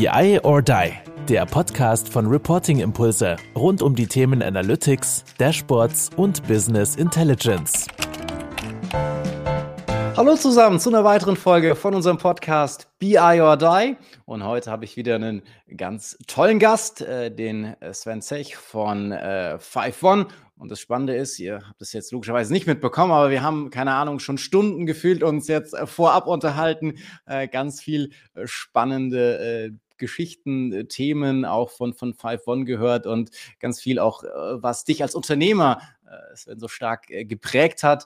BI or Die, der Podcast von Reporting Impulse rund um die Themen Analytics, Dashboards und Business Intelligence. Hallo zusammen zu einer weiteren Folge von unserem Podcast BI or Die. Und heute habe ich wieder einen ganz tollen Gast, äh, den Sven Zech von äh, Five One. Und das Spannende ist, ihr habt es jetzt logischerweise nicht mitbekommen, aber wir haben, keine Ahnung, schon Stunden gefühlt uns jetzt äh, vorab unterhalten. Äh, ganz viel spannende Geschichten, äh, Themen auch von, von Five One gehört und ganz viel auch, äh, was dich als Unternehmer Sven so stark geprägt hat.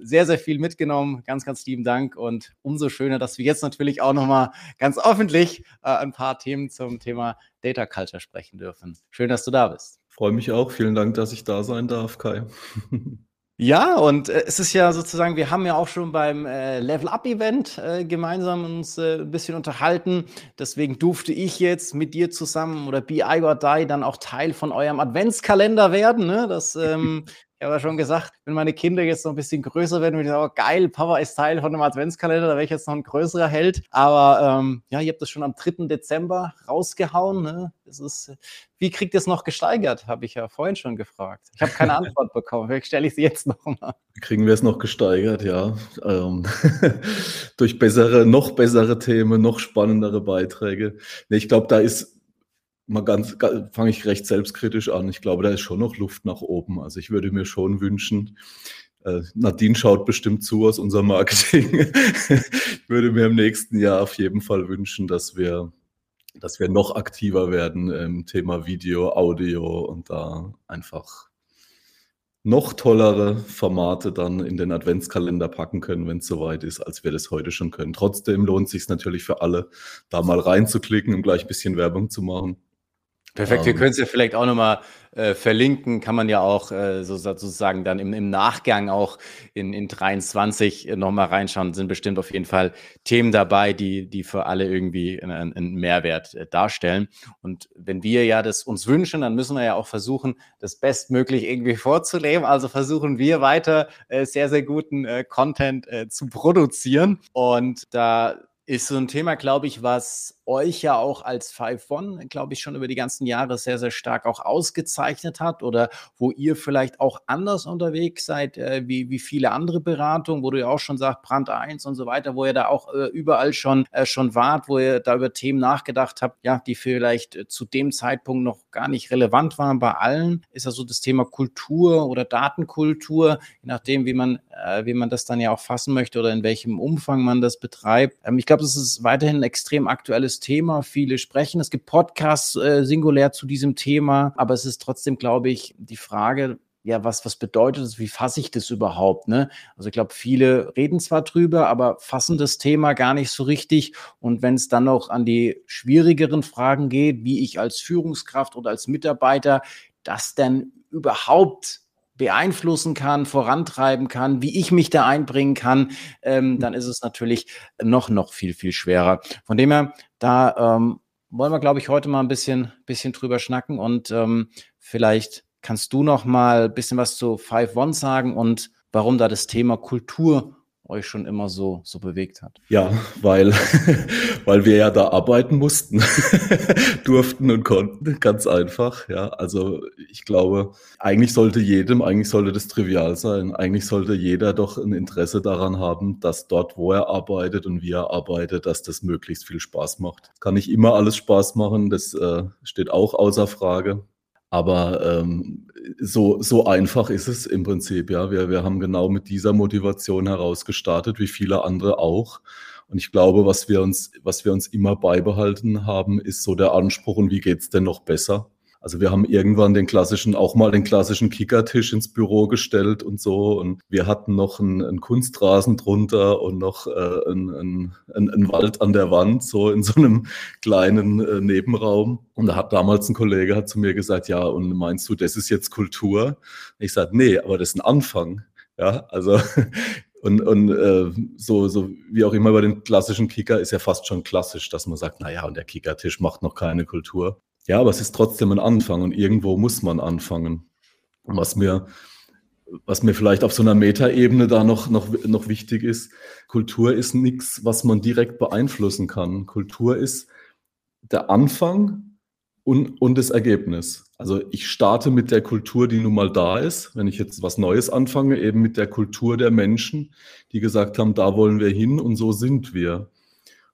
Sehr, sehr viel mitgenommen. Ganz, ganz lieben Dank und umso schöner, dass wir jetzt natürlich auch nochmal ganz öffentlich ein paar Themen zum Thema Data Culture sprechen dürfen. Schön, dass du da bist. Freue mich auch. Vielen Dank, dass ich da sein darf, Kai. Ja, und äh, es ist ja sozusagen, wir haben ja auch schon beim äh, Level Up Event äh, gemeinsam uns äh, ein bisschen unterhalten. Deswegen durfte ich jetzt mit dir zusammen oder BI or Die dann auch Teil von eurem Adventskalender werden. Ne? Das ähm, ich habe ja schon gesagt, wenn meine Kinder jetzt noch ein bisschen größer werden, würde ich sagen, oh, geil, Papa ist Teil von einem Adventskalender, da wäre ich jetzt noch ein größerer Held. Aber ähm, ja, ihr habt das schon am 3. Dezember rausgehauen. Ne? Das ist, wie kriegt ihr es noch gesteigert? Habe ich ja vorhin schon gefragt. Ich habe keine Antwort bekommen. Vielleicht stelle ich sie jetzt nochmal. Kriegen wir es noch gesteigert, ja. Ähm, durch bessere, noch bessere Themen, noch spannendere Beiträge. Nee, ich glaube, da ist mal ganz, fange ich recht selbstkritisch an. Ich glaube, da ist schon noch Luft nach oben. Also ich würde mir schon wünschen, äh, Nadine schaut bestimmt zu aus unserem Marketing. ich würde mir im nächsten Jahr auf jeden Fall wünschen, dass wir, dass wir noch aktiver werden im Thema Video, Audio und da einfach noch tollere Formate dann in den Adventskalender packen können, wenn es soweit ist, als wir das heute schon können. Trotzdem lohnt es sich natürlich für alle, da mal reinzuklicken und gleich ein bisschen Werbung zu machen. Perfekt, wir ähm. können es ja vielleicht auch nochmal äh, verlinken, kann man ja auch äh, so, sozusagen dann im, im Nachgang auch in, in 23 nochmal reinschauen. Sind bestimmt auf jeden Fall Themen dabei, die, die für alle irgendwie einen, einen Mehrwert äh, darstellen. Und wenn wir ja das uns wünschen, dann müssen wir ja auch versuchen, das bestmöglich irgendwie vorzuleben. Also versuchen wir weiter äh, sehr, sehr guten äh, Content äh, zu produzieren. Und da ist so ein Thema, glaube ich, was euch ja auch als Five One, glaube ich, schon über die ganzen Jahre sehr, sehr stark auch ausgezeichnet hat oder wo ihr vielleicht auch anders unterwegs seid, äh, wie, wie viele andere Beratungen, wo du ja auch schon sagst, Brand 1 und so weiter, wo ihr da auch äh, überall schon, äh, schon wart, wo ihr da über Themen nachgedacht habt, ja, die vielleicht äh, zu dem Zeitpunkt noch gar nicht relevant waren bei allen, ist also das Thema Kultur oder Datenkultur, je nachdem, wie man, äh, wie man das dann ja auch fassen möchte oder in welchem Umfang man das betreibt. Ähm, ich glaube, das ist weiterhin ein extrem aktuelles Thema. Viele sprechen. Es gibt Podcasts äh, singulär zu diesem Thema, aber es ist trotzdem, glaube ich, die Frage, ja, was, was bedeutet das? Wie fasse ich das überhaupt? Ne? Also ich glaube, viele reden zwar drüber, aber fassen das Thema gar nicht so richtig. Und wenn es dann noch an die schwierigeren Fragen geht, wie ich als Führungskraft oder als Mitarbeiter das denn überhaupt beeinflussen kann, vorantreiben kann, wie ich mich da einbringen kann, ähm, dann ist es natürlich noch, noch viel, viel schwerer. Von dem her, da ähm, wollen wir, glaube ich, heute mal ein bisschen, bisschen drüber schnacken und ähm, vielleicht kannst du noch mal ein bisschen was zu Five One sagen und warum da das Thema Kultur euch schon immer so, so bewegt hat? Ja, weil, weil wir ja da arbeiten mussten, durften und konnten, ganz einfach. Ja, also ich glaube, eigentlich sollte jedem, eigentlich sollte das trivial sein. Eigentlich sollte jeder doch ein Interesse daran haben, dass dort, wo er arbeitet und wie er arbeitet, dass das möglichst viel Spaß macht. Kann nicht immer alles Spaß machen, das äh, steht auch außer Frage. Aber ähm, so, so einfach ist es im Prinzip. Ja, wir, wir haben genau mit dieser Motivation heraus gestartet, wie viele andere auch. Und ich glaube, was wir uns, was wir uns immer beibehalten haben, ist so der Anspruch, und wie geht's denn noch besser? Also wir haben irgendwann den klassischen, auch mal den klassischen Kickertisch ins Büro gestellt und so. Und wir hatten noch einen, einen Kunstrasen drunter und noch äh, einen, einen, einen, Wald an der Wand, so in so einem kleinen äh, Nebenraum. Und da hat damals ein Kollege hat zu mir gesagt, ja, und meinst du, das ist jetzt Kultur? Ich sage, nee, aber das ist ein Anfang. Ja, also und, und äh, so, so wie auch immer bei den klassischen Kicker ist ja fast schon klassisch, dass man sagt, naja, und der Kickertisch macht noch keine Kultur. Ja, aber es ist trotzdem ein Anfang und irgendwo muss man anfangen. Was mir, was mir vielleicht auf so einer Metaebene da noch, noch, noch wichtig ist, Kultur ist nichts, was man direkt beeinflussen kann. Kultur ist der Anfang und, und das Ergebnis. Also ich starte mit der Kultur, die nun mal da ist. Wenn ich jetzt was Neues anfange, eben mit der Kultur der Menschen, die gesagt haben, da wollen wir hin und so sind wir.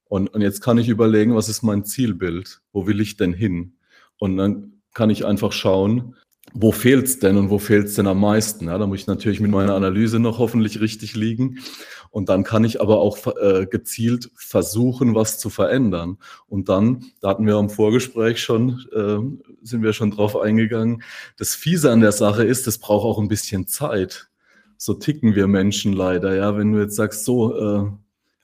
Und, und jetzt kann ich überlegen, was ist mein Zielbild? Wo will ich denn hin? Und dann kann ich einfach schauen, wo fehlt's denn und wo fehlt's denn am meisten? Ja, da muss ich natürlich mit meiner Analyse noch hoffentlich richtig liegen. Und dann kann ich aber auch äh, gezielt versuchen, was zu verändern. Und dann, da hatten wir im Vorgespräch schon, äh, sind wir schon drauf eingegangen, das Fiese an der Sache ist, das braucht auch ein bisschen Zeit. So ticken wir Menschen leider. Ja, wenn du jetzt sagst, so, äh,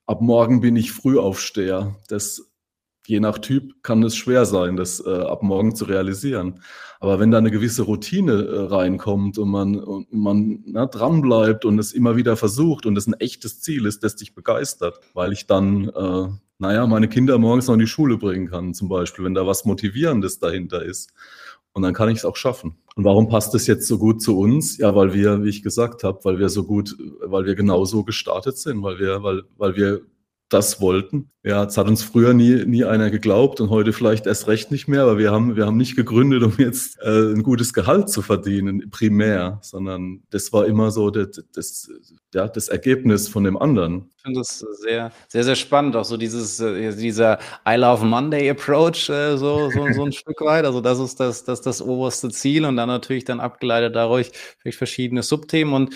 ab morgen bin ich Frühaufsteher, das je nach Typ kann es schwer sein, das äh, ab morgen zu realisieren. Aber wenn da eine gewisse Routine äh, reinkommt und man, und man na, dranbleibt und es immer wieder versucht und es ein echtes Ziel ist, das dich begeistert, weil ich dann, äh, naja, meine Kinder morgens noch in die Schule bringen kann, zum Beispiel, wenn da was Motivierendes dahinter ist. Und dann kann ich es auch schaffen. Und warum passt es jetzt so gut zu uns? Ja, weil wir, wie ich gesagt habe, weil wir so gut, weil wir genauso gestartet sind, weil wir, weil, weil wir das wollten. Ja, es hat uns früher nie, nie einer geglaubt und heute vielleicht erst recht nicht mehr, aber wir haben, wir haben nicht gegründet, um jetzt äh, ein gutes Gehalt zu verdienen, primär, sondern das war immer so das, das, ja, das Ergebnis von dem anderen. Ich finde das sehr, sehr, sehr spannend, auch so dieses, äh, dieser I Love Monday Approach, äh, so, so, so ein Stück weit. Also das ist das, das, das oberste Ziel und dann natürlich dann abgeleitet dadurch vielleicht verschiedene Subthemen und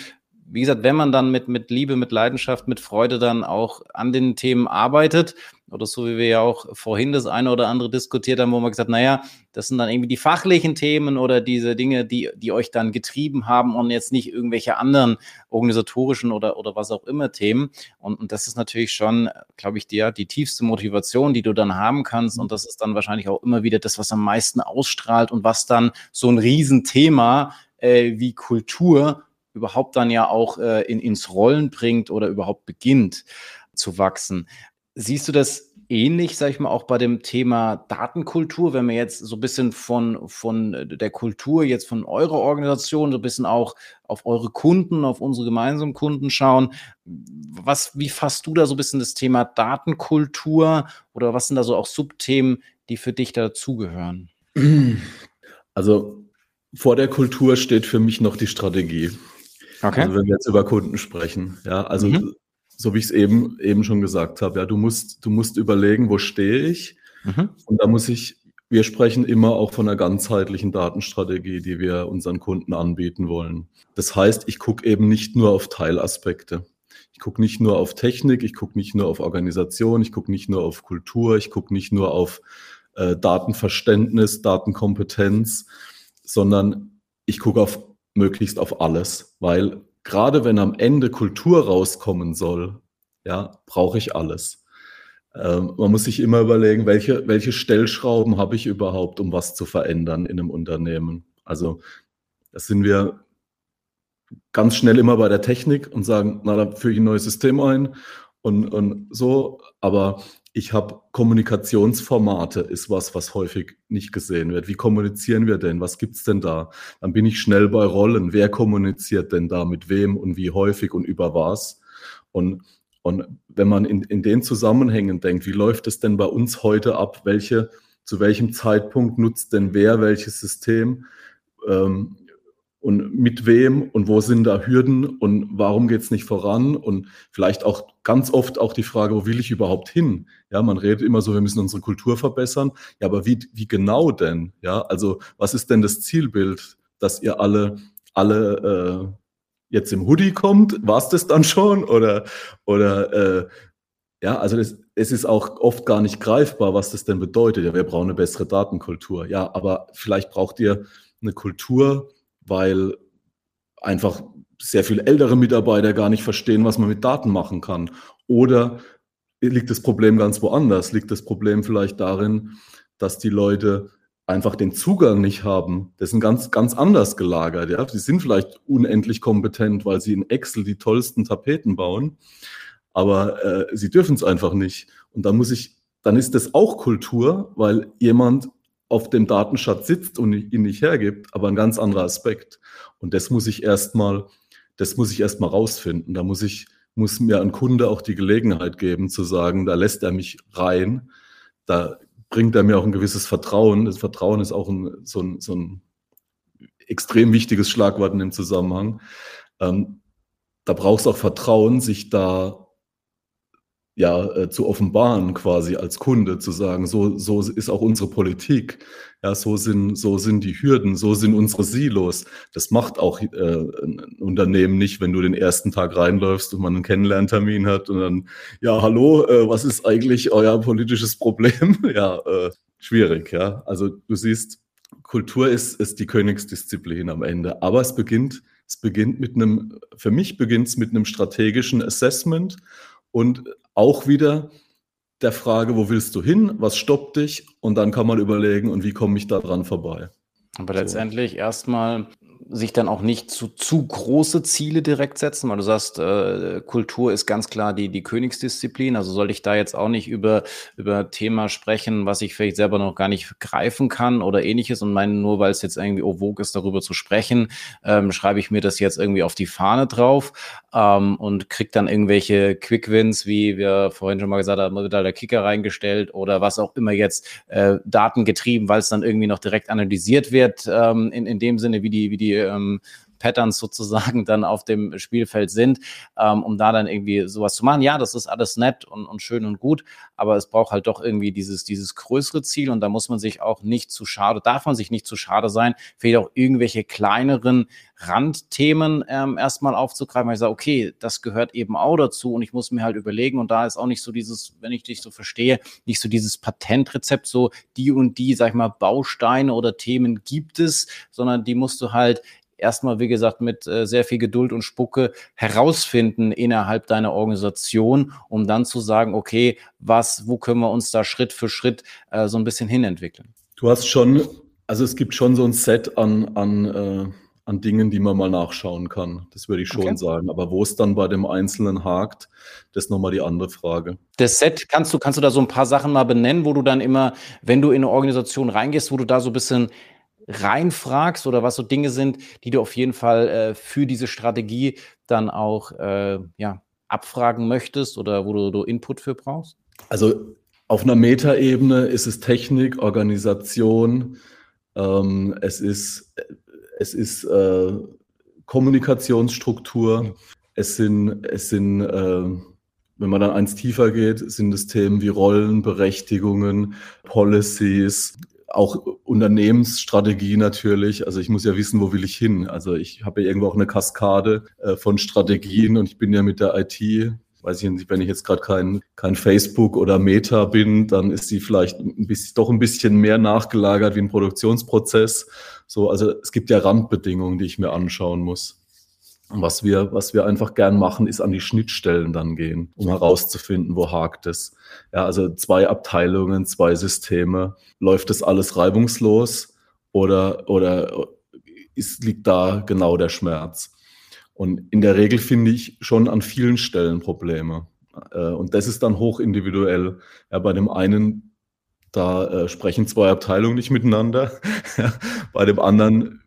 wie gesagt, wenn man dann mit, mit Liebe, mit Leidenschaft, mit Freude dann auch an den Themen arbeitet, oder so wie wir ja auch vorhin das eine oder andere diskutiert haben, wo man gesagt, naja, das sind dann irgendwie die fachlichen Themen oder diese Dinge, die, die euch dann getrieben haben und jetzt nicht irgendwelche anderen organisatorischen oder, oder was auch immer Themen. Und, und das ist natürlich schon, glaube ich, die, die tiefste Motivation, die du dann haben kannst. Und das ist dann wahrscheinlich auch immer wieder das, was am meisten ausstrahlt und was dann so ein Riesenthema äh, wie Kultur überhaupt dann ja auch äh, in, ins Rollen bringt oder überhaupt beginnt zu wachsen. Siehst du das ähnlich, sag ich mal, auch bei dem Thema Datenkultur, wenn wir jetzt so ein bisschen von, von der Kultur jetzt von eurer Organisation, so ein bisschen auch auf eure Kunden, auf unsere gemeinsamen Kunden schauen. Was, wie fasst du da so ein bisschen das Thema Datenkultur oder was sind da so auch Subthemen, die für dich dazugehören? Also vor der Kultur steht für mich noch die Strategie. Okay. Also wenn wir jetzt über Kunden sprechen, ja, also mhm. so wie ich es eben eben schon gesagt habe, ja, du musst du musst überlegen, wo stehe ich? Mhm. Und da muss ich wir sprechen immer auch von einer ganzheitlichen Datenstrategie, die wir unseren Kunden anbieten wollen. Das heißt, ich gucke eben nicht nur auf Teilaspekte. Ich gucke nicht nur auf Technik, ich gucke nicht nur auf Organisation, ich gucke nicht nur auf Kultur, ich gucke nicht nur auf äh, Datenverständnis, Datenkompetenz, sondern ich gucke auf möglichst auf alles, weil gerade wenn am Ende Kultur rauskommen soll, ja, brauche ich alles. Ähm, man muss sich immer überlegen, welche, welche Stellschrauben habe ich überhaupt, um was zu verändern in einem Unternehmen. Also das sind wir ganz schnell immer bei der Technik und sagen, na, da führe ich ein neues System ein und, und so, aber ich habe Kommunikationsformate, ist was, was häufig nicht gesehen wird. Wie kommunizieren wir denn? Was gibt's denn da? Dann bin ich schnell bei Rollen. Wer kommuniziert denn da mit wem und wie häufig und über was? Und, und wenn man in, in den Zusammenhängen denkt, wie läuft es denn bei uns heute ab? Welche, zu welchem Zeitpunkt nutzt denn wer welches System? Ähm, und mit wem und wo sind da Hürden und warum geht es nicht voran und vielleicht auch ganz oft auch die Frage, wo will ich überhaupt hin? Ja, man redet immer so, wir müssen unsere Kultur verbessern. Ja, aber wie, wie genau denn? Ja, also was ist denn das Zielbild, dass ihr alle, alle äh, jetzt im Hoodie kommt? War es das dann schon? Oder, oder äh, ja, also das, es ist auch oft gar nicht greifbar, was das denn bedeutet. Ja, wir brauchen eine bessere Datenkultur. Ja, aber vielleicht braucht ihr eine Kultur, weil einfach sehr viel ältere Mitarbeiter gar nicht verstehen, was man mit Daten machen kann. Oder liegt das Problem ganz woanders? Liegt das Problem vielleicht darin, dass die Leute einfach den Zugang nicht haben? Das sind ganz, ganz anders gelagert. Ja? Die sind vielleicht unendlich kompetent, weil sie in Excel die tollsten Tapeten bauen, aber äh, sie dürfen es einfach nicht. Und da muss ich, dann ist das auch Kultur, weil jemand auf dem Datenschatz sitzt und ihn nicht hergibt, aber ein ganz anderer Aspekt. Und das muss ich erstmal, das muss ich erstmal rausfinden. Da muss ich, muss mir ein Kunde auch die Gelegenheit geben zu sagen, da lässt er mich rein, da bringt er mir auch ein gewisses Vertrauen. Das Vertrauen ist auch ein, so, ein, so ein extrem wichtiges Schlagwort in dem Zusammenhang. Ähm, da braucht es auch Vertrauen, sich da ja äh, zu offenbaren quasi als Kunde, zu sagen, so, so ist auch unsere Politik, ja, so sind, so sind die Hürden, so sind unsere Silos. Das macht auch äh, ein Unternehmen nicht, wenn du den ersten Tag reinläufst und man einen Kennenlerntermin hat und dann, ja, hallo, äh, was ist eigentlich euer politisches Problem? ja, äh, schwierig, ja. Also du siehst, Kultur ist, ist die Königsdisziplin am Ende, aber es beginnt, es beginnt mit einem, für mich beginnt es mit einem strategischen Assessment und auch wieder der Frage, wo willst du hin, was stoppt dich und dann kann man überlegen, und wie komme ich da dran vorbei. Aber so. letztendlich erstmal sich dann auch nicht zu zu große Ziele direkt setzen, weil du sagst, äh, Kultur ist ganz klar die, die Königsdisziplin. Also sollte ich da jetzt auch nicht über, über Thema sprechen, was ich vielleicht selber noch gar nicht greifen kann oder ähnliches und meine, nur weil es jetzt irgendwie vogue ist, darüber zu sprechen, ähm, schreibe ich mir das jetzt irgendwie auf die Fahne drauf ähm, und krieg dann irgendwelche Quick-Wins, wie wir vorhin schon mal gesagt haben, wird da der Kicker reingestellt oder was auch immer jetzt äh, datengetrieben, weil es dann irgendwie noch direkt analysiert wird, ähm, in, in dem Sinne, wie die, wie die ähm, Patterns sozusagen dann auf dem Spielfeld sind, ähm, um da dann irgendwie sowas zu machen. Ja, das ist alles nett und, und schön und gut, aber es braucht halt doch irgendwie dieses, dieses größere Ziel und da muss man sich auch nicht zu schade, darf man sich nicht zu schade sein, vielleicht auch irgendwelche kleineren Randthemen ähm, erstmal aufzugreifen, weil ich sage, okay, das gehört eben auch dazu und ich muss mir halt überlegen und da ist auch nicht so dieses, wenn ich dich so verstehe, nicht so dieses Patentrezept, so die und die, sag ich mal, Bausteine oder Themen gibt es, sondern die musst du halt erstmal, wie gesagt, mit äh, sehr viel Geduld und Spucke herausfinden innerhalb deiner Organisation, um dann zu sagen, okay, was, wo können wir uns da Schritt für Schritt äh, so ein bisschen hinentwickeln? Du hast schon, also es gibt schon so ein Set an, an, äh, an Dingen, die man mal nachschauen kann. Das würde ich schon okay. sagen. Aber wo es dann bei dem Einzelnen hakt, das ist nochmal die andere Frage. Das Set, kannst du, kannst du da so ein paar Sachen mal benennen, wo du dann immer, wenn du in eine Organisation reingehst, wo du da so ein bisschen reinfragst oder was so Dinge sind, die du auf jeden Fall äh, für diese Strategie dann auch äh, ja, abfragen möchtest oder wo du, du Input für brauchst? Also auf einer Metaebene ist es Technik, Organisation, ähm, es ist, es ist äh, Kommunikationsstruktur, es sind, es sind äh, wenn man dann eins tiefer geht, sind es Themen wie Rollen, Berechtigungen, Policies, auch Unternehmensstrategie natürlich. Also ich muss ja wissen, wo will ich hin. Also ich habe ja irgendwo auch eine Kaskade äh, von Strategien und ich bin ja mit der IT, weiß ich nicht, wenn ich jetzt gerade kein, kein Facebook oder Meta bin, dann ist die vielleicht ein bisschen, doch ein bisschen mehr nachgelagert wie ein Produktionsprozess. So, also es gibt ja Randbedingungen, die ich mir anschauen muss. Was wir, was wir einfach gern machen, ist an die Schnittstellen dann gehen, um herauszufinden, wo hakt es. Ja, also zwei Abteilungen, zwei Systeme. Läuft das alles reibungslos oder, oder ist, liegt da genau der Schmerz? Und in der Regel finde ich schon an vielen Stellen Probleme. Äh, und das ist dann hoch individuell. Ja, bei dem einen, da äh, sprechen zwei Abteilungen nicht miteinander. bei dem anderen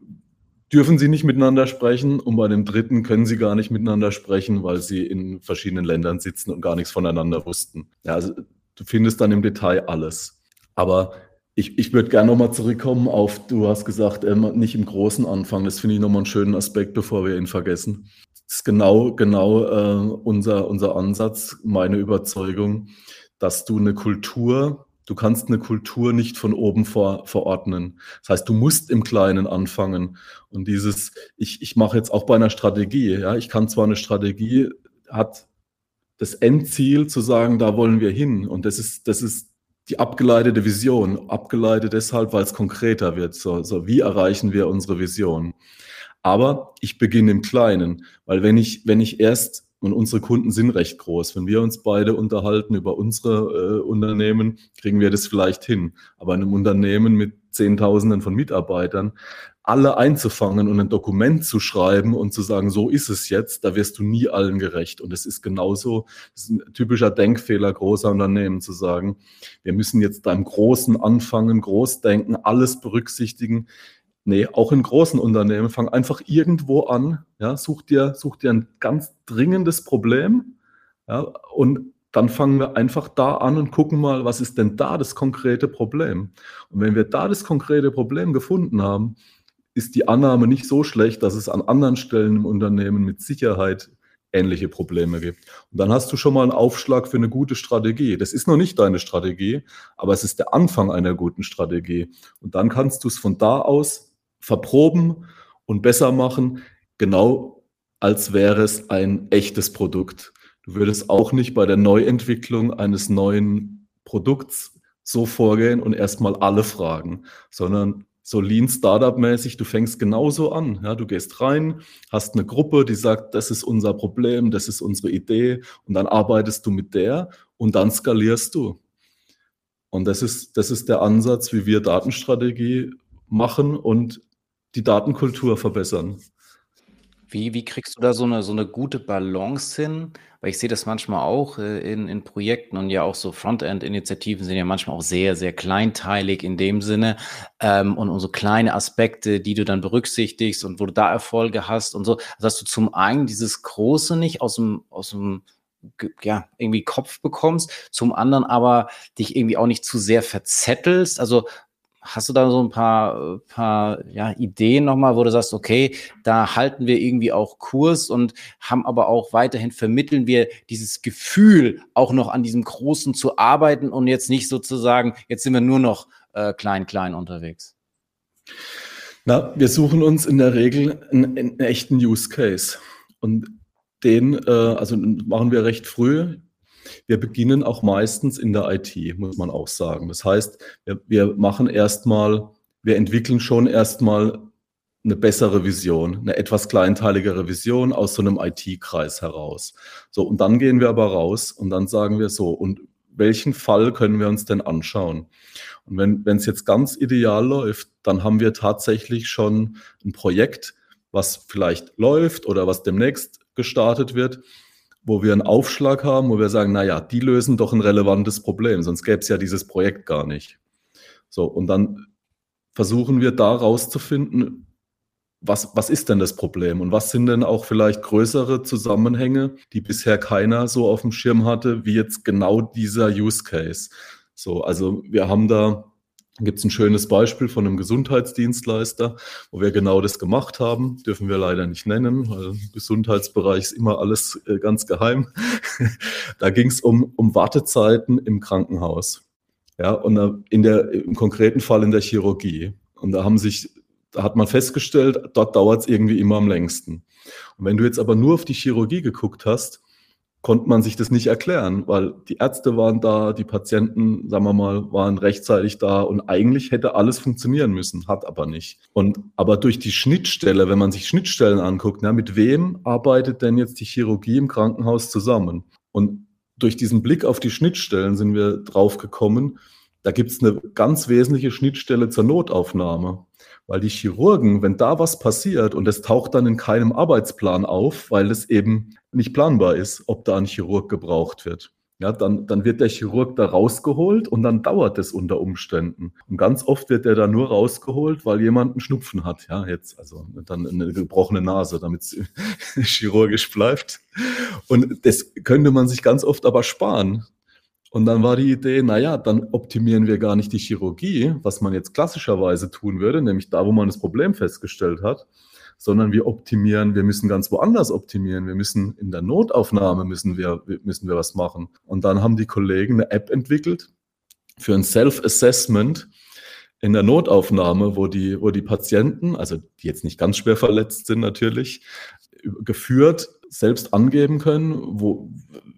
dürfen sie nicht miteinander sprechen und bei dem dritten können sie gar nicht miteinander sprechen, weil sie in verschiedenen Ländern sitzen und gar nichts voneinander wussten. Ja, also du findest dann im Detail alles. Aber ich, ich würde gerne nochmal zurückkommen auf, du hast gesagt, ähm, nicht im Großen anfangen. Das finde ich nochmal einen schönen Aspekt, bevor wir ihn vergessen. Das ist genau, genau äh, unser, unser Ansatz, meine Überzeugung, dass du eine Kultur Du kannst eine Kultur nicht von oben vor, verordnen. Das heißt, du musst im Kleinen anfangen. Und dieses, ich, ich mache jetzt auch bei einer Strategie, ja, ich kann zwar eine Strategie, hat das Endziel zu sagen, da wollen wir hin. Und das ist, das ist die abgeleitete Vision. Abgeleitet deshalb, weil es konkreter wird. So, so, wie erreichen wir unsere Vision? Aber ich beginne im Kleinen, weil wenn ich, wenn ich erst und unsere Kunden sind recht groß. Wenn wir uns beide unterhalten über unsere äh, Unternehmen, kriegen wir das vielleicht hin. Aber in einem Unternehmen mit Zehntausenden von Mitarbeitern, alle einzufangen und ein Dokument zu schreiben und zu sagen, so ist es jetzt, da wirst du nie allen gerecht. Und es ist genauso, das ist ein typischer Denkfehler großer Unternehmen zu sagen, wir müssen jetzt beim Großen anfangen, groß denken, alles berücksichtigen. Nee, auch in großen Unternehmen, fang einfach irgendwo an, ja, such dir, such dir ein ganz dringendes Problem, ja, und dann fangen wir einfach da an und gucken mal, was ist denn da das konkrete Problem? Und wenn wir da das konkrete Problem gefunden haben, ist die Annahme nicht so schlecht, dass es an anderen Stellen im Unternehmen mit Sicherheit ähnliche Probleme gibt. Und dann hast du schon mal einen Aufschlag für eine gute Strategie. Das ist noch nicht deine Strategie, aber es ist der Anfang einer guten Strategie. Und dann kannst du es von da aus verproben und besser machen, genau als wäre es ein echtes Produkt. Du würdest auch nicht bei der Neuentwicklung eines neuen Produkts so vorgehen und erstmal alle fragen, sondern so Lean Startup-mäßig, du fängst genauso an. Ja, du gehst rein, hast eine Gruppe, die sagt, das ist unser Problem, das ist unsere Idee, und dann arbeitest du mit der und dann skalierst du. Und das ist, das ist der Ansatz, wie wir Datenstrategie machen und die Datenkultur verbessern. Wie, wie kriegst du da so eine, so eine gute Balance hin? Weil ich sehe das manchmal auch äh, in, in Projekten und ja auch so Frontend-Initiativen sind ja manchmal auch sehr, sehr kleinteilig in dem Sinne ähm, und, und so kleine Aspekte, die du dann berücksichtigst und wo du da Erfolge hast und so, also dass du zum einen dieses Große nicht aus dem, aus dem ja, irgendwie Kopf bekommst, zum anderen aber dich irgendwie auch nicht zu sehr verzettelst. Also Hast du da so ein paar, paar ja, Ideen nochmal, wo du sagst, okay, da halten wir irgendwie auch Kurs und haben aber auch weiterhin vermitteln wir dieses Gefühl, auch noch an diesem Großen zu arbeiten und jetzt nicht sozusagen, jetzt sind wir nur noch äh, klein, klein unterwegs? Na, wir suchen uns in der Regel einen, einen echten Use Case. Und den, äh, also machen wir recht früh. Wir beginnen auch meistens in der IT, muss man auch sagen. Das heißt, wir, wir machen erstmal, wir entwickeln schon erstmal eine bessere Vision, eine etwas kleinteiligere Vision aus so einem IT-Kreis heraus. So, und dann gehen wir aber raus und dann sagen wir so, und welchen Fall können wir uns denn anschauen? Und wenn es jetzt ganz ideal läuft, dann haben wir tatsächlich schon ein Projekt, was vielleicht läuft oder was demnächst gestartet wird, wo wir einen Aufschlag haben, wo wir sagen, naja, die lösen doch ein relevantes Problem, sonst gäbe es ja dieses Projekt gar nicht. So, und dann versuchen wir da rauszufinden, was, was ist denn das Problem und was sind denn auch vielleicht größere Zusammenhänge, die bisher keiner so auf dem Schirm hatte, wie jetzt genau dieser Use Case. So, also wir haben da gibt es ein schönes Beispiel von einem Gesundheitsdienstleister, wo wir genau das gemacht haben. Dürfen wir leider nicht nennen, weil im Gesundheitsbereich ist immer alles äh, ganz geheim. da ging es um, um Wartezeiten im Krankenhaus. Ja, und in der, im konkreten Fall in der Chirurgie. Und da haben sich, da hat man festgestellt, dort dauert es irgendwie immer am längsten. Und wenn du jetzt aber nur auf die Chirurgie geguckt hast, konnte man sich das nicht erklären, weil die Ärzte waren da, die Patienten, sagen wir mal, waren rechtzeitig da und eigentlich hätte alles funktionieren müssen, hat aber nicht. Und aber durch die Schnittstelle, wenn man sich Schnittstellen anguckt, na, mit wem arbeitet denn jetzt die Chirurgie im Krankenhaus zusammen? Und durch diesen Blick auf die Schnittstellen sind wir drauf gekommen, da gibt es eine ganz wesentliche Schnittstelle zur Notaufnahme. Weil die Chirurgen, wenn da was passiert und es taucht dann in keinem Arbeitsplan auf, weil es eben nicht planbar ist, ob da ein Chirurg gebraucht wird. Ja, dann, dann wird der Chirurg da rausgeholt und dann dauert es unter Umständen. Und ganz oft wird der da nur rausgeholt, weil jemand einen Schnupfen hat. Ja, jetzt, also dann eine gebrochene Nase, damit es chirurgisch bleibt. Und das könnte man sich ganz oft aber sparen. Und dann war die Idee, naja, dann optimieren wir gar nicht die Chirurgie, was man jetzt klassischerweise tun würde, nämlich da, wo man das Problem festgestellt hat, sondern wir optimieren, wir müssen ganz woanders optimieren. Wir müssen in der Notaufnahme müssen wir, müssen wir was machen. Und dann haben die Kollegen eine App entwickelt für ein Self-Assessment in der Notaufnahme, wo die, wo die Patienten, also die jetzt nicht ganz schwer verletzt sind natürlich, geführt selbst angeben können, wo,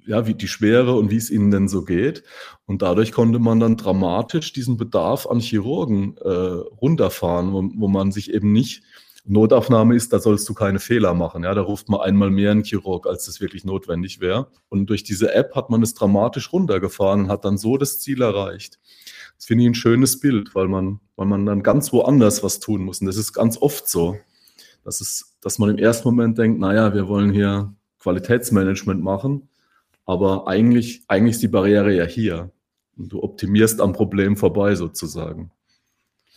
ja, wie die Schwere und wie es ihnen denn so geht. Und dadurch konnte man dann dramatisch diesen Bedarf an Chirurgen äh, runterfahren, wo, wo man sich eben nicht Notaufnahme ist, da sollst du keine Fehler machen. Ja, da ruft man einmal mehr einen Chirurg, als das wirklich notwendig wäre. Und durch diese App hat man es dramatisch runtergefahren und hat dann so das Ziel erreicht. Das finde ich ein schönes Bild, weil man, weil man dann ganz woanders was tun muss. Und das ist ganz oft so, dass, es, dass man im ersten Moment denkt, naja, wir wollen hier Qualitätsmanagement machen. Aber eigentlich, eigentlich ist die Barriere ja hier. Und du optimierst am Problem vorbei sozusagen.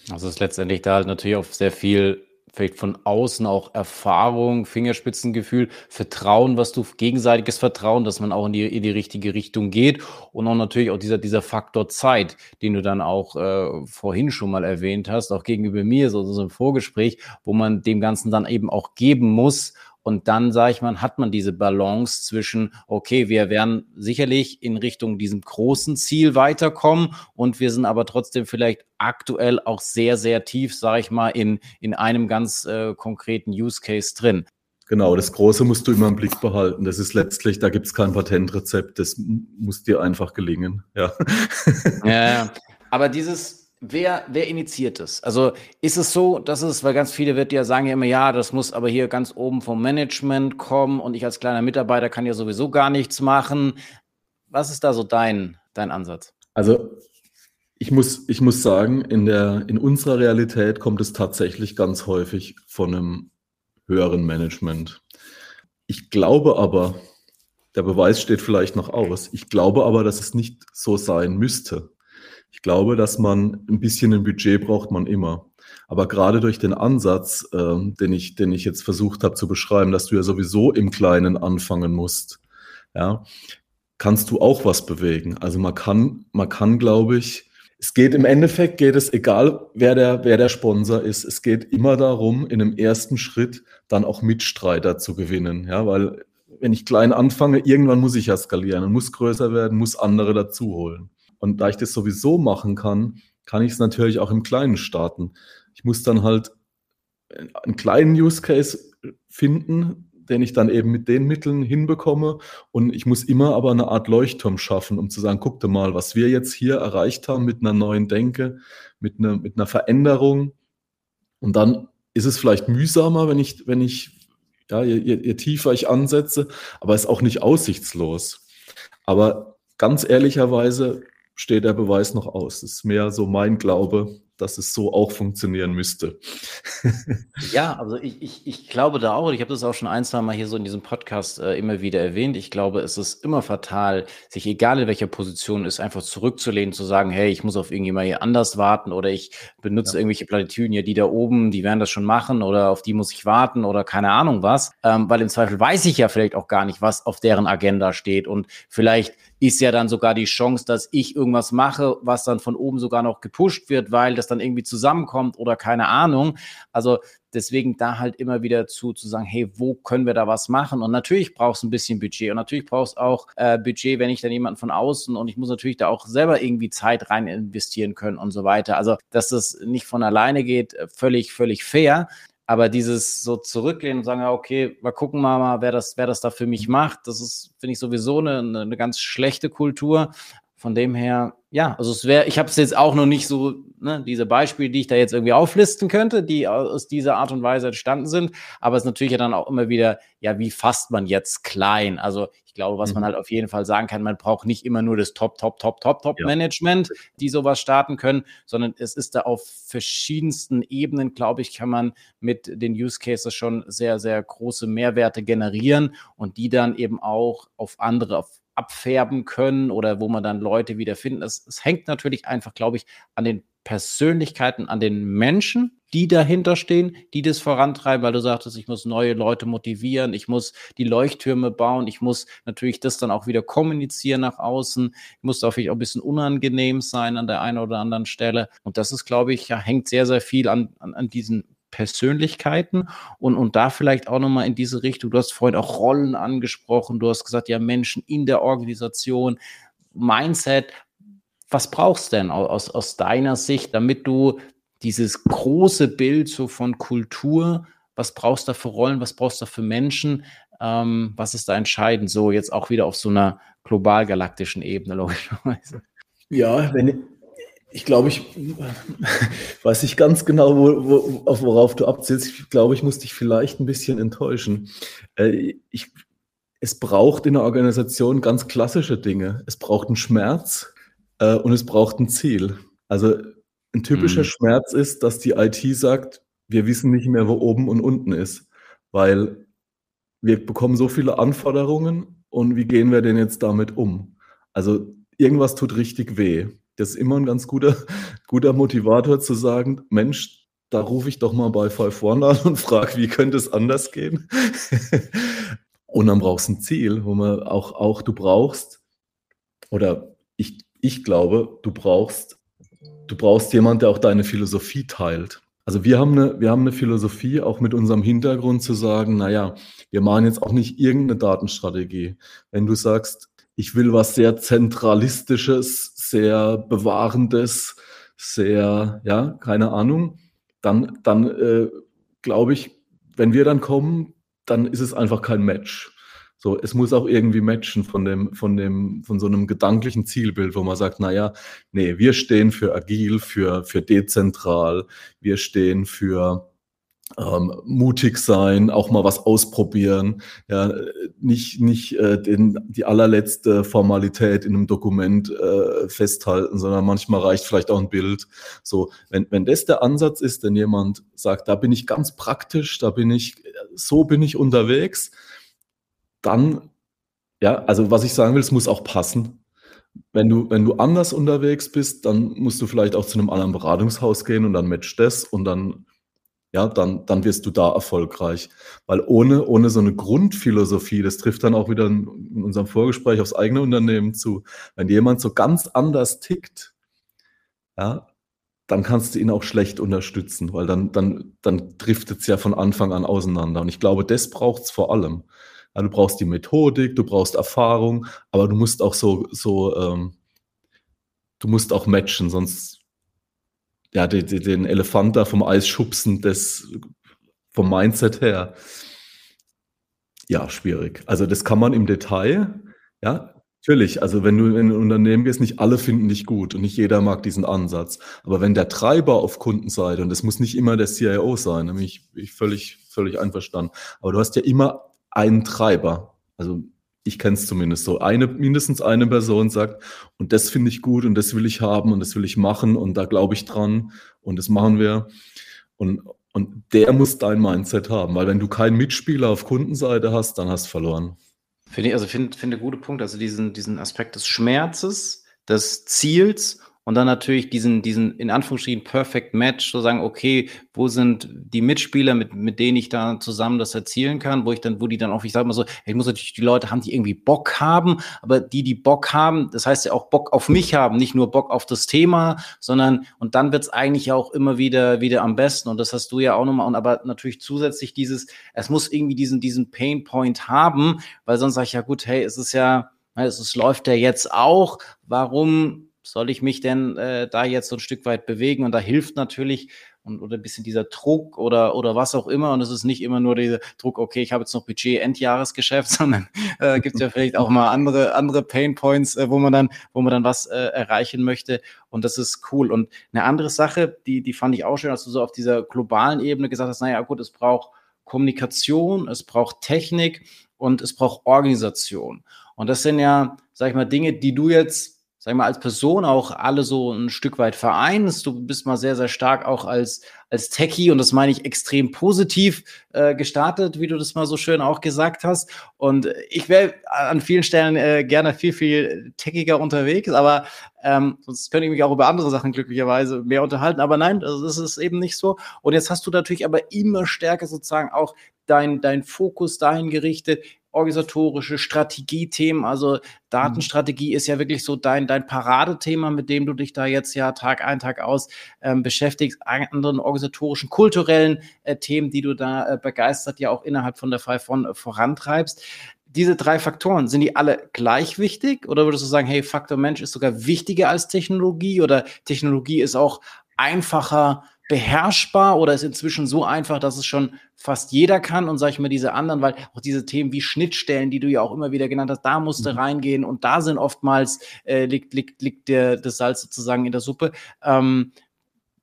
Also ist letztendlich da halt natürlich auf sehr viel vielleicht von außen auch Erfahrung, Fingerspitzengefühl, Vertrauen, was du gegenseitiges Vertrauen, dass man auch in die, in die richtige Richtung geht. Und auch natürlich auch dieser, dieser Faktor Zeit, den du dann auch äh, vorhin schon mal erwähnt hast, auch gegenüber mir, so, so ein Vorgespräch, wo man dem Ganzen dann eben auch geben muss und dann, sage ich mal, hat man diese Balance zwischen, okay, wir werden sicherlich in Richtung diesem großen Ziel weiterkommen und wir sind aber trotzdem vielleicht aktuell auch sehr, sehr tief, sage ich mal, in, in einem ganz äh, konkreten Use Case drin. Genau, das Große musst du immer im Blick behalten. Das ist letztlich, da gibt es kein Patentrezept, das muss dir einfach gelingen. Ja. ja, aber dieses, wer, wer initiiert es? Also ist es so, dass es, weil ganz viele wird ja sagen ja immer, ja, das muss aber hier ganz oben vom Management kommen und ich als kleiner Mitarbeiter kann ja sowieso gar nichts machen. Was ist da so dein, dein Ansatz? Also ich muss, ich muss sagen, in, der, in unserer Realität kommt es tatsächlich ganz häufig von einem höheren Management. Ich glaube aber, der Beweis steht vielleicht noch aus, ich glaube aber, dass es nicht so sein müsste. Ich glaube, dass man ein bisschen ein Budget braucht man immer. Aber gerade durch den Ansatz, äh, den, ich, den ich jetzt versucht habe zu beschreiben, dass du ja sowieso im Kleinen anfangen musst, ja, kannst du auch was bewegen. Also man kann, man kann, glaube ich, es geht im Endeffekt, geht es egal, wer der, wer der Sponsor ist. Es geht immer darum, in einem ersten Schritt dann auch Mitstreiter zu gewinnen. Ja, weil wenn ich klein anfange, irgendwann muss ich ja skalieren und muss größer werden, muss andere dazu holen. Und da ich das sowieso machen kann, kann ich es natürlich auch im Kleinen starten. Ich muss dann halt einen kleinen Use Case finden, den ich dann eben mit den Mitteln hinbekomme. Und ich muss immer aber eine Art Leuchtturm schaffen, um zu sagen, guck dir mal, was wir jetzt hier erreicht haben mit einer neuen Denke, mit einer, mit einer Veränderung. Und dann ist es vielleicht mühsamer, wenn ich, wenn ich, ja, je, je, je tiefer ich ansetze, aber es ist auch nicht aussichtslos. Aber ganz ehrlicherweise, steht der Beweis noch aus. Das ist mehr so mein Glaube, dass es so auch funktionieren müsste. ja, also ich, ich, ich glaube da auch, ich habe das auch schon ein, zwei Mal hier so in diesem Podcast äh, immer wieder erwähnt. Ich glaube, es ist immer fatal, sich egal in welcher Position ist, einfach zurückzulehnen, zu sagen, hey, ich muss auf irgendjemand hier anders warten oder ich benutze ja. irgendwelche Plattitüden, ja, die da oben, die werden das schon machen oder auf die muss ich warten oder keine Ahnung was, ähm, weil im Zweifel weiß ich ja vielleicht auch gar nicht, was auf deren Agenda steht und vielleicht ist ja dann sogar die Chance, dass ich irgendwas mache, was dann von oben sogar noch gepusht wird, weil das dann irgendwie zusammenkommt oder keine Ahnung. Also deswegen da halt immer wieder zu, zu sagen, hey, wo können wir da was machen? Und natürlich brauchst du ein bisschen Budget und natürlich brauchst du auch äh, Budget, wenn ich dann jemanden von außen und ich muss natürlich da auch selber irgendwie Zeit rein investieren können und so weiter. Also, dass das nicht von alleine geht, äh, völlig, völlig fair. Aber dieses so zurücklehnen und sagen, ja, okay, mal gucken mal, wer das, wer das da für mich macht, das ist, finde ich, sowieso eine, eine ganz schlechte Kultur. Von dem her, ja, also es wäre, ich habe es jetzt auch noch nicht so, ne, diese Beispiele, die ich da jetzt irgendwie auflisten könnte, die aus dieser Art und Weise entstanden sind, aber es ist natürlich ja dann auch immer wieder, ja, wie fasst man jetzt klein? Also ich glaube, was mhm. man halt auf jeden Fall sagen kann, man braucht nicht immer nur das Top, Top, Top, Top, Top ja. Management, die sowas starten können, sondern es ist da auf verschiedensten Ebenen, glaube ich, kann man mit den Use Cases schon sehr, sehr große Mehrwerte generieren und die dann eben auch auf andere, auf abfärben können oder wo man dann Leute wieder finden. Es, hängt natürlich einfach, glaube ich, an den Persönlichkeiten, an den Menschen, die dahinter stehen, die das vorantreiben, weil du sagtest, ich muss neue Leute motivieren, ich muss die Leuchttürme bauen, ich muss natürlich das dann auch wieder kommunizieren nach außen, ich muss auch vielleicht auch ein bisschen unangenehm sein an der einen oder anderen Stelle. Und das ist, glaube ich, ja, hängt sehr, sehr viel an, an, an diesen Persönlichkeiten und, und da vielleicht auch nochmal in diese Richtung. Du hast vorhin auch Rollen angesprochen, du hast gesagt, ja, Menschen in der Organisation, Mindset. Was brauchst du denn aus, aus deiner Sicht, damit du dieses große Bild so von Kultur, was brauchst du da für Rollen, was brauchst du da für Menschen, ähm, was ist da entscheidend, so jetzt auch wieder auf so einer global-galaktischen Ebene, logischerweise? Ja, wenn, ich glaube, ich weiß nicht ganz genau, wo, wo, auf worauf du abzielst. Ich glaube, ich muss dich vielleicht ein bisschen enttäuschen. Äh, ich, es braucht in der Organisation ganz klassische Dinge. Es braucht einen Schmerz äh, und es braucht ein Ziel. Also ein typischer mhm. Schmerz ist, dass die IT sagt, wir wissen nicht mehr, wo oben und unten ist, weil wir bekommen so viele Anforderungen und wie gehen wir denn jetzt damit um? Also irgendwas tut richtig weh das ist immer ein ganz guter, guter Motivator zu sagen, Mensch, da rufe ich doch mal bei Five One an und frage, wie könnte es anders gehen? und dann brauchst du ein Ziel, wo man auch, auch du brauchst, oder ich, ich glaube, du brauchst, du brauchst jemand, der auch deine Philosophie teilt. Also wir haben eine, wir haben eine Philosophie, auch mit unserem Hintergrund zu sagen, naja, wir machen jetzt auch nicht irgendeine Datenstrategie. Wenn du sagst, ich will was sehr Zentralistisches, sehr Bewahrendes, sehr, ja, keine Ahnung, dann, dann äh, glaube ich, wenn wir dann kommen, dann ist es einfach kein Match. So, es muss auch irgendwie matchen von dem, von dem, von so einem gedanklichen Zielbild, wo man sagt, naja, nee, wir stehen für agil, für, für dezentral, wir stehen für ähm, mutig sein, auch mal was ausprobieren, ja, nicht, nicht äh, den, die allerletzte Formalität in einem Dokument äh, festhalten, sondern manchmal reicht vielleicht auch ein Bild. So, wenn, wenn das der Ansatz ist, denn jemand sagt, da bin ich ganz praktisch, da bin ich, so bin ich unterwegs, dann, ja, also was ich sagen will, es muss auch passen. Wenn du, wenn du anders unterwegs bist, dann musst du vielleicht auch zu einem anderen Beratungshaus gehen und dann matcht das und dann, ja, dann, dann wirst du da erfolgreich. Weil ohne, ohne so eine Grundphilosophie, das trifft dann auch wieder in unserem Vorgespräch aufs eigene Unternehmen zu, wenn jemand so ganz anders tickt, ja, dann kannst du ihn auch schlecht unterstützen, weil dann, dann, dann driftet es ja von Anfang an auseinander. Und ich glaube, das braucht es vor allem. Ja, du brauchst die Methodik, du brauchst Erfahrung, aber du musst auch so, so ähm, du musst auch matchen, sonst ja, den, den Elefant da vom Eis schubsen, das vom Mindset her. Ja, schwierig. Also das kann man im Detail, ja, Natürlich, also wenn du in ein Unternehmen gehst, nicht alle finden dich gut und nicht jeder mag diesen Ansatz. Aber wenn der Treiber auf Kundenseite, und das muss nicht immer der CIO sein, nämlich ich völlig, völlig einverstanden, aber du hast ja immer einen Treiber. Also ich kenne es zumindest so. Eine, mindestens eine Person sagt, und das finde ich gut und das will ich haben und das will ich machen und da glaube ich dran und das machen wir. Und, und der muss dein Mindset haben, weil wenn du keinen Mitspieler auf Kundenseite hast, dann hast du verloren. Finde ich, also finde, finde gute Punkt, also diesen, diesen Aspekt des Schmerzes, des Ziels und dann natürlich diesen, diesen in Anführungsstrichen Perfect Match, so sagen, okay, wo sind die Mitspieler, mit, mit denen ich da zusammen das erzielen kann, wo ich dann, wo die dann auch, ich sage mal so, ich muss natürlich die Leute haben, die irgendwie Bock haben, aber die, die Bock haben, das heißt ja auch Bock auf mich haben, nicht nur Bock auf das Thema, sondern, und dann wird's eigentlich auch immer wieder, wieder am besten. Und das hast du ja auch nochmal, und aber natürlich zusätzlich dieses, es muss irgendwie diesen, diesen Pain Point haben, weil sonst sage ich ja gut, hey, es ist ja, es, es läuft ja jetzt auch, warum soll ich mich denn äh, da jetzt so ein Stück weit bewegen? Und da hilft natürlich und, oder ein bisschen dieser Druck oder, oder was auch immer. Und es ist nicht immer nur dieser Druck, okay, ich habe jetzt noch Budget Endjahresgeschäft, sondern äh, gibt es ja vielleicht auch mal andere, andere Pain Points, äh, wo man dann, wo man dann was äh, erreichen möchte. Und das ist cool. Und eine andere Sache, die, die fand ich auch schön, dass du so auf dieser globalen Ebene gesagt hast, naja, gut, es braucht Kommunikation, es braucht Technik und es braucht Organisation. Und das sind ja, sag ich mal, Dinge, die du jetzt sag ich mal, als Person auch alle so ein Stück weit vereinst. Du bist mal sehr, sehr stark auch als, als Techie und das meine ich extrem positiv äh, gestartet, wie du das mal so schön auch gesagt hast. Und ich wäre an vielen Stellen äh, gerne viel, viel techiger unterwegs, aber ähm, sonst könnte ich mich auch über andere Sachen glücklicherweise mehr unterhalten. Aber nein, das ist eben nicht so. Und jetzt hast du natürlich aber immer stärker sozusagen auch dein, dein Fokus dahin gerichtet, organisatorische Strategiethemen. Also Datenstrategie ist ja wirklich so dein, dein Paradethema, mit dem du dich da jetzt ja Tag ein, Tag aus ähm, beschäftigst. Anderen organisatorischen, kulturellen äh, Themen, die du da äh, begeistert ja auch innerhalb von der Five von äh, vorantreibst. Diese drei Faktoren, sind die alle gleich wichtig? Oder würdest du sagen, hey, Faktor Mensch ist sogar wichtiger als Technologie oder Technologie ist auch einfacher beherrschbar oder ist inzwischen so einfach, dass es schon fast jeder kann und sag ich mal diese anderen, weil auch diese Themen wie Schnittstellen, die du ja auch immer wieder genannt hast, da musst du mhm. reingehen und da sind oftmals äh, liegt, liegt, liegt der, das Salz sozusagen in der Suppe. Ähm,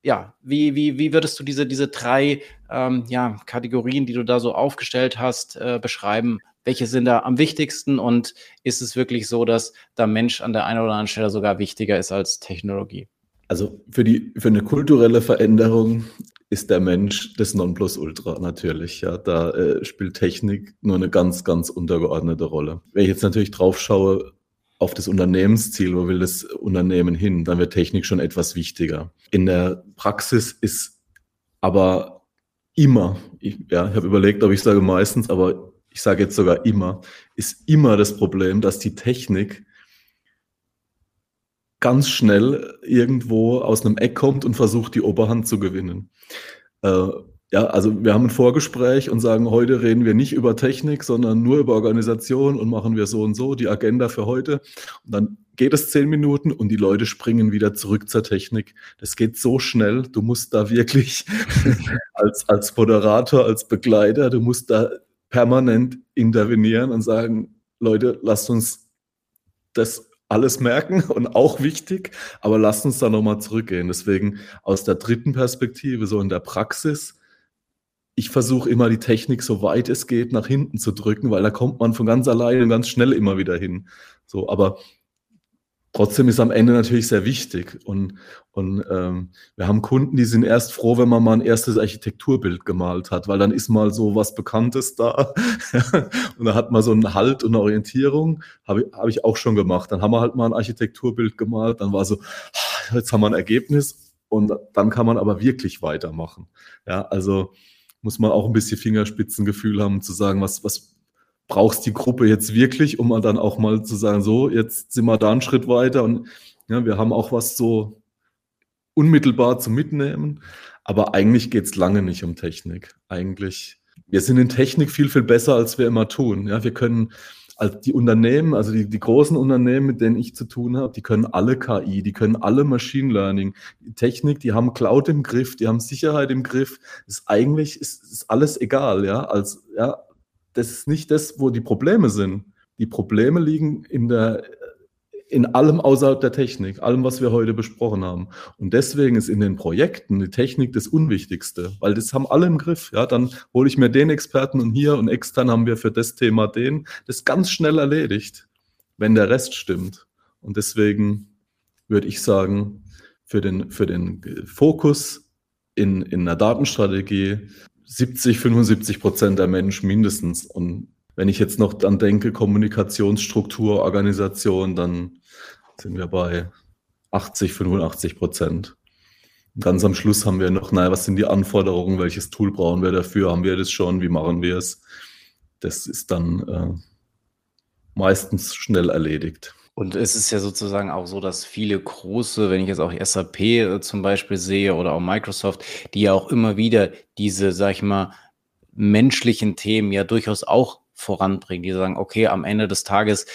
ja, wie, wie, wie würdest du diese, diese drei ähm, ja, Kategorien, die du da so aufgestellt hast, äh, beschreiben? Welche sind da am wichtigsten und ist es wirklich so, dass der Mensch an der einen oder anderen Stelle sogar wichtiger ist als Technologie? Also für, die, für eine kulturelle Veränderung ist der Mensch das Nonplusultra natürlich. Ja, da äh, spielt Technik nur eine ganz, ganz untergeordnete Rolle. Wenn ich jetzt natürlich drauf schaue auf das Unternehmensziel, wo will das Unternehmen hin, dann wird Technik schon etwas wichtiger. In der Praxis ist Aber immer, ich, ja, ich habe überlegt, ob ich sage meistens, aber ich sage jetzt sogar immer, ist immer das Problem, dass die Technik ganz schnell irgendwo aus einem Eck kommt und versucht, die Oberhand zu gewinnen. Äh, ja, also wir haben ein Vorgespräch und sagen, heute reden wir nicht über Technik, sondern nur über Organisation und machen wir so und so die Agenda für heute. Und dann geht es zehn Minuten und die Leute springen wieder zurück zur Technik. Das geht so schnell. Du musst da wirklich als, als Moderator, als Begleiter, du musst da permanent intervenieren und sagen, Leute, lasst uns das alles merken und auch wichtig, aber lasst uns da nochmal zurückgehen. Deswegen aus der dritten Perspektive, so in der Praxis, ich versuche immer die Technik so weit es geht nach hinten zu drücken, weil da kommt man von ganz alleine und ganz schnell immer wieder hin. So, aber Trotzdem ist am Ende natürlich sehr wichtig. Und, und ähm, wir haben Kunden, die sind erst froh, wenn man mal ein erstes Architekturbild gemalt hat, weil dann ist mal so was Bekanntes da. und da hat man so einen Halt und eine Orientierung. Habe ich, hab ich auch schon gemacht. Dann haben wir halt mal ein Architekturbild gemalt. Dann war so, ah, jetzt haben wir ein Ergebnis. Und dann kann man aber wirklich weitermachen. Ja, also muss man auch ein bisschen Fingerspitzengefühl haben, zu sagen, was, was, brauchst die Gruppe jetzt wirklich, um dann auch mal zu sagen, so, jetzt sind wir da einen Schritt weiter und ja, wir haben auch was so unmittelbar zu mitnehmen. Aber eigentlich geht es lange nicht um Technik. Eigentlich, wir sind in Technik viel, viel besser, als wir immer tun. Ja, wir können, also die Unternehmen, also die, die großen Unternehmen, mit denen ich zu tun habe, die können alle KI, die können alle Machine Learning, die Technik, die haben Cloud im Griff, die haben Sicherheit im Griff. Ist eigentlich ist, ist alles egal, ja. Als ja, das ist nicht das, wo die Probleme sind. Die Probleme liegen in der, in allem außerhalb der Technik, allem, was wir heute besprochen haben. Und deswegen ist in den Projekten die Technik das Unwichtigste, weil das haben alle im Griff. Ja, dann hole ich mir den Experten und hier und extern haben wir für das Thema den. Das ist ganz schnell erledigt, wenn der Rest stimmt. Und deswegen würde ich sagen, für den, für den Fokus in, in einer Datenstrategie 70, 75 Prozent der Menschen mindestens. Und wenn ich jetzt noch dann denke, Kommunikationsstruktur, Organisation, dann sind wir bei 80, 85 Prozent. Ganz am Schluss haben wir noch, naja, was sind die Anforderungen, welches Tool brauchen wir dafür, haben wir das schon, wie machen wir es? Das ist dann äh, meistens schnell erledigt. Und es ist ja sozusagen auch so, dass viele große, wenn ich jetzt auch SAP äh, zum Beispiel sehe oder auch Microsoft, die ja auch immer wieder diese, sag ich mal, menschlichen Themen ja durchaus auch voranbringen. Die sagen, okay, am Ende des Tages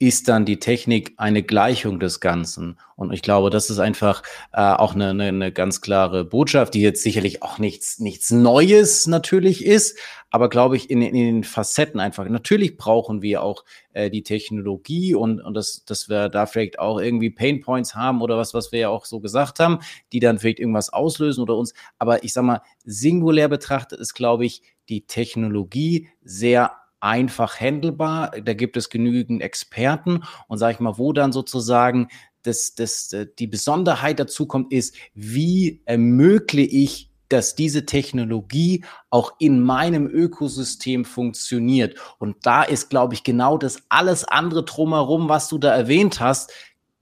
ist dann die Technik eine Gleichung des Ganzen. Und ich glaube, das ist einfach äh, auch eine, eine, eine ganz klare Botschaft, die jetzt sicherlich auch nichts, nichts Neues natürlich ist, aber glaube ich in, in den Facetten einfach. Natürlich brauchen wir auch äh, die Technologie und, und das, dass wir da vielleicht auch irgendwie Painpoints haben oder was, was wir ja auch so gesagt haben, die dann vielleicht irgendwas auslösen oder uns. Aber ich sag mal, singulär betrachtet ist, glaube ich, die Technologie sehr einfach handelbar. Da gibt es genügend Experten und sage ich mal, wo dann sozusagen das, das, äh, die Besonderheit dazu kommt, ist, wie ermögliche ich dass diese Technologie auch in meinem Ökosystem funktioniert. Und da ist, glaube ich, genau das alles andere drumherum, was du da erwähnt hast,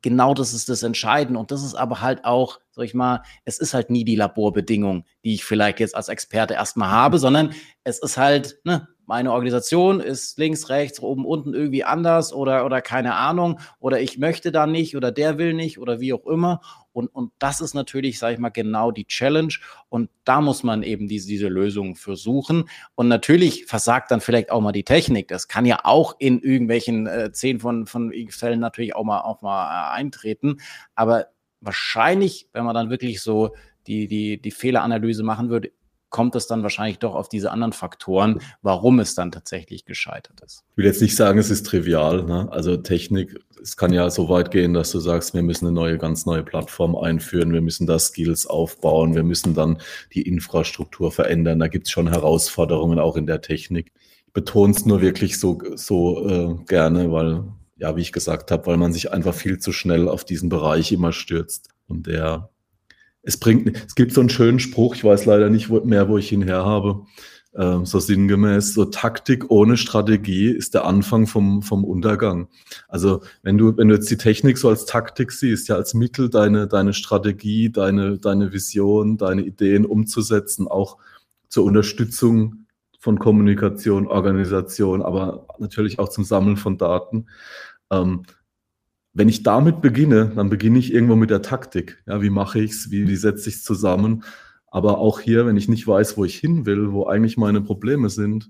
genau das ist das Entscheidende. Und das ist aber halt auch, sag ich mal, es ist halt nie die Laborbedingung, die ich vielleicht jetzt als Experte erstmal habe, sondern es ist halt, ne, meine Organisation ist links, rechts, oben, unten irgendwie anders oder, oder keine Ahnung oder ich möchte da nicht oder der will nicht oder wie auch immer. Und, und das ist natürlich, sage ich mal, genau die Challenge. Und da muss man eben diese, diese Lösungen für suchen. Und natürlich versagt dann vielleicht auch mal die Technik. Das kann ja auch in irgendwelchen äh, zehn von, von Fällen natürlich auch mal, auch mal äh, eintreten. Aber wahrscheinlich, wenn man dann wirklich so die, die, die Fehleranalyse machen würde, kommt es dann wahrscheinlich doch auf diese anderen Faktoren, warum es dann tatsächlich gescheitert ist. Ich will jetzt nicht sagen, es ist trivial. Ne? Also Technik, es kann ja so weit gehen, dass du sagst, wir müssen eine neue, ganz neue Plattform einführen, wir müssen da Skills aufbauen, wir müssen dann die Infrastruktur verändern. Da gibt es schon Herausforderungen auch in der Technik. Ich betone es nur wirklich so, so äh, gerne, weil, ja, wie ich gesagt habe, weil man sich einfach viel zu schnell auf diesen Bereich immer stürzt. Und der es bringt, es gibt so einen schönen Spruch, ich weiß leider nicht mehr, wo ich ihn her habe. ähm, so sinngemäß, so Taktik ohne Strategie ist der Anfang vom, vom Untergang. Also wenn du, wenn du jetzt die Technik so als Taktik siehst, ja als Mittel, deine, deine Strategie, deine, deine Vision, deine Ideen umzusetzen, auch zur Unterstützung von Kommunikation, Organisation, aber natürlich auch zum Sammeln von Daten. Ähm, wenn ich damit beginne, dann beginne ich irgendwo mit der Taktik. Ja, wie mache ich es? Wie, wie setze ich es zusammen? Aber auch hier, wenn ich nicht weiß, wo ich hin will, wo eigentlich meine Probleme sind,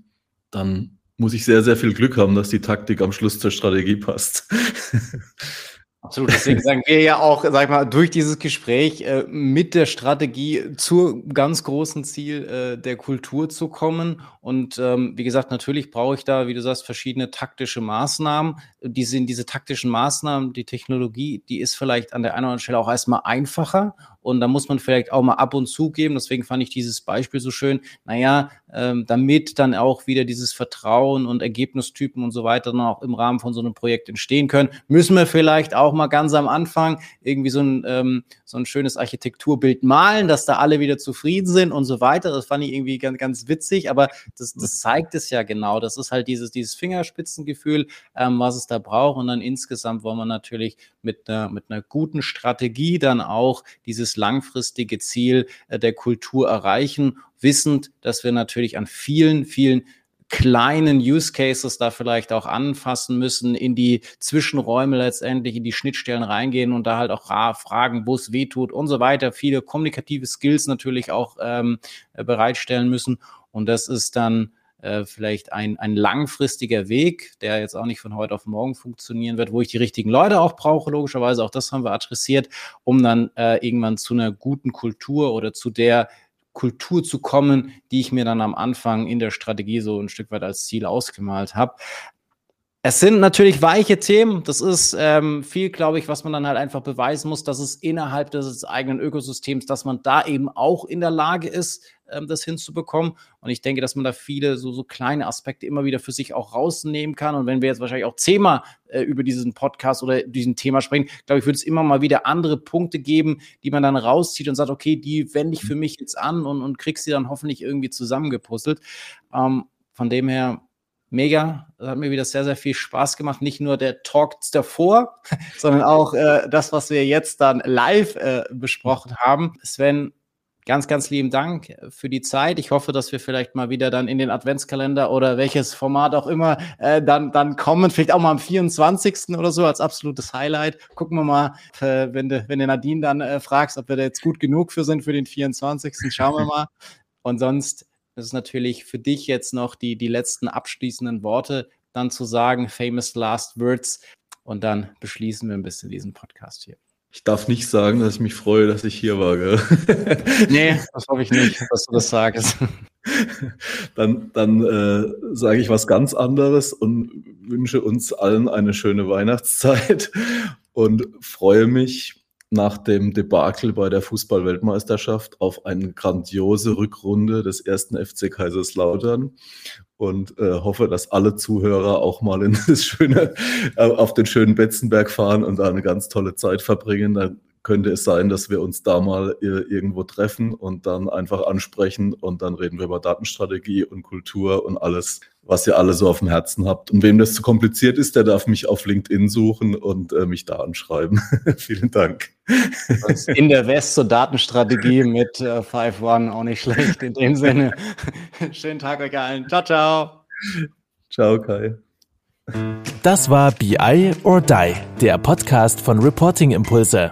dann muss ich sehr, sehr viel Glück haben, dass die Taktik am Schluss zur Strategie passt. Absolut. Deswegen sagen wir ja auch, sag ich mal, durch dieses Gespräch äh, mit der Strategie zur ganz großen Ziel äh, der Kultur zu kommen. Und ähm, wie gesagt, natürlich brauche ich da, wie du sagst, verschiedene taktische Maßnahmen. Die sind diese taktischen Maßnahmen, die Technologie, die ist vielleicht an der einen oder anderen Stelle auch erstmal einfacher und da muss man vielleicht auch mal ab und zu geben. Deswegen fand ich dieses Beispiel so schön. Naja, ähm, damit dann auch wieder dieses Vertrauen und Ergebnistypen und so weiter dann auch im Rahmen von so einem Projekt entstehen können, müssen wir vielleicht auch mal ganz am Anfang irgendwie so ein, ähm, so ein schönes Architekturbild malen, dass da alle wieder zufrieden sind und so weiter. Das fand ich irgendwie ganz, ganz witzig, aber das, das zeigt es ja genau. Das ist halt dieses, dieses Fingerspitzengefühl, ähm, was es da braucht. Und dann insgesamt wollen wir natürlich mit einer, mit einer guten Strategie dann auch dieses langfristige Ziel äh, der Kultur erreichen, wissend, dass wir natürlich an vielen, vielen kleinen Use Cases da vielleicht auch anfassen müssen, in die Zwischenräume letztendlich, in die Schnittstellen reingehen und da halt auch fragen, wo es weh tut und so weiter. Viele kommunikative Skills natürlich auch ähm, bereitstellen müssen. Und das ist dann äh, vielleicht ein, ein langfristiger Weg, der jetzt auch nicht von heute auf morgen funktionieren wird, wo ich die richtigen Leute auch brauche, logischerweise. Auch das haben wir adressiert, um dann äh, irgendwann zu einer guten Kultur oder zu der Kultur zu kommen, die ich mir dann am Anfang in der Strategie so ein Stück weit als Ziel ausgemalt habe. Es sind natürlich weiche Themen. Das ist ähm, viel, glaube ich, was man dann halt einfach beweisen muss, dass es innerhalb des eigenen Ökosystems, dass man da eben auch in der Lage ist, ähm, das hinzubekommen. Und ich denke, dass man da viele so, so kleine Aspekte immer wieder für sich auch rausnehmen kann. Und wenn wir jetzt wahrscheinlich auch zehnmal äh, über diesen Podcast oder diesen Thema sprechen, glaube ich, würde es immer mal wieder andere Punkte geben, die man dann rauszieht und sagt, okay, die wende ich für mich jetzt an und, und krieg sie dann hoffentlich irgendwie zusammengepuzzelt. Ähm, von dem her mega. Das hat mir wieder sehr, sehr viel Spaß gemacht. Nicht nur der Talk davor, sondern auch äh, das, was wir jetzt dann live äh, besprochen haben. Sven, ganz, ganz lieben Dank für die Zeit. Ich hoffe, dass wir vielleicht mal wieder dann in den Adventskalender oder welches Format auch immer äh, dann, dann kommen. Vielleicht auch mal am 24. oder so als absolutes Highlight. Gucken wir mal, äh, wenn, du, wenn du Nadine dann äh, fragst, ob wir da jetzt gut genug für sind für den 24. Schauen wir mal. Und sonst ist natürlich für dich jetzt noch die, die letzten abschließenden Worte dann zu sagen, famous last words. Und dann beschließen wir ein bisschen diesen Podcast hier. Ich darf nicht sagen, dass ich mich freue, dass ich hier war. Gell? Nee, das hoffe ich nicht, dass du das sagst. Dann, dann äh, sage ich was ganz anderes und wünsche uns allen eine schöne Weihnachtszeit und freue mich nach dem Debakel bei der Fußball-Weltmeisterschaft auf eine grandiose Rückrunde des ersten FC Kaiserslautern und äh, hoffe, dass alle Zuhörer auch mal in das schöne, äh, auf den schönen Betzenberg fahren und da eine ganz tolle Zeit verbringen. Da könnte es sein, dass wir uns da mal äh, irgendwo treffen und dann einfach ansprechen und dann reden wir über Datenstrategie und Kultur und alles, was ihr alle so auf dem Herzen habt. Und wem das zu kompliziert ist, der darf mich auf LinkedIn suchen und äh, mich da anschreiben. Vielen Dank. In der West zur Datenstrategie mit äh, 5-1 auch nicht schlecht. In dem Sinne, schönen Tag euch allen. Ciao, ciao. Ciao, Kai. Das war BI or Die, der Podcast von Reporting Impulse.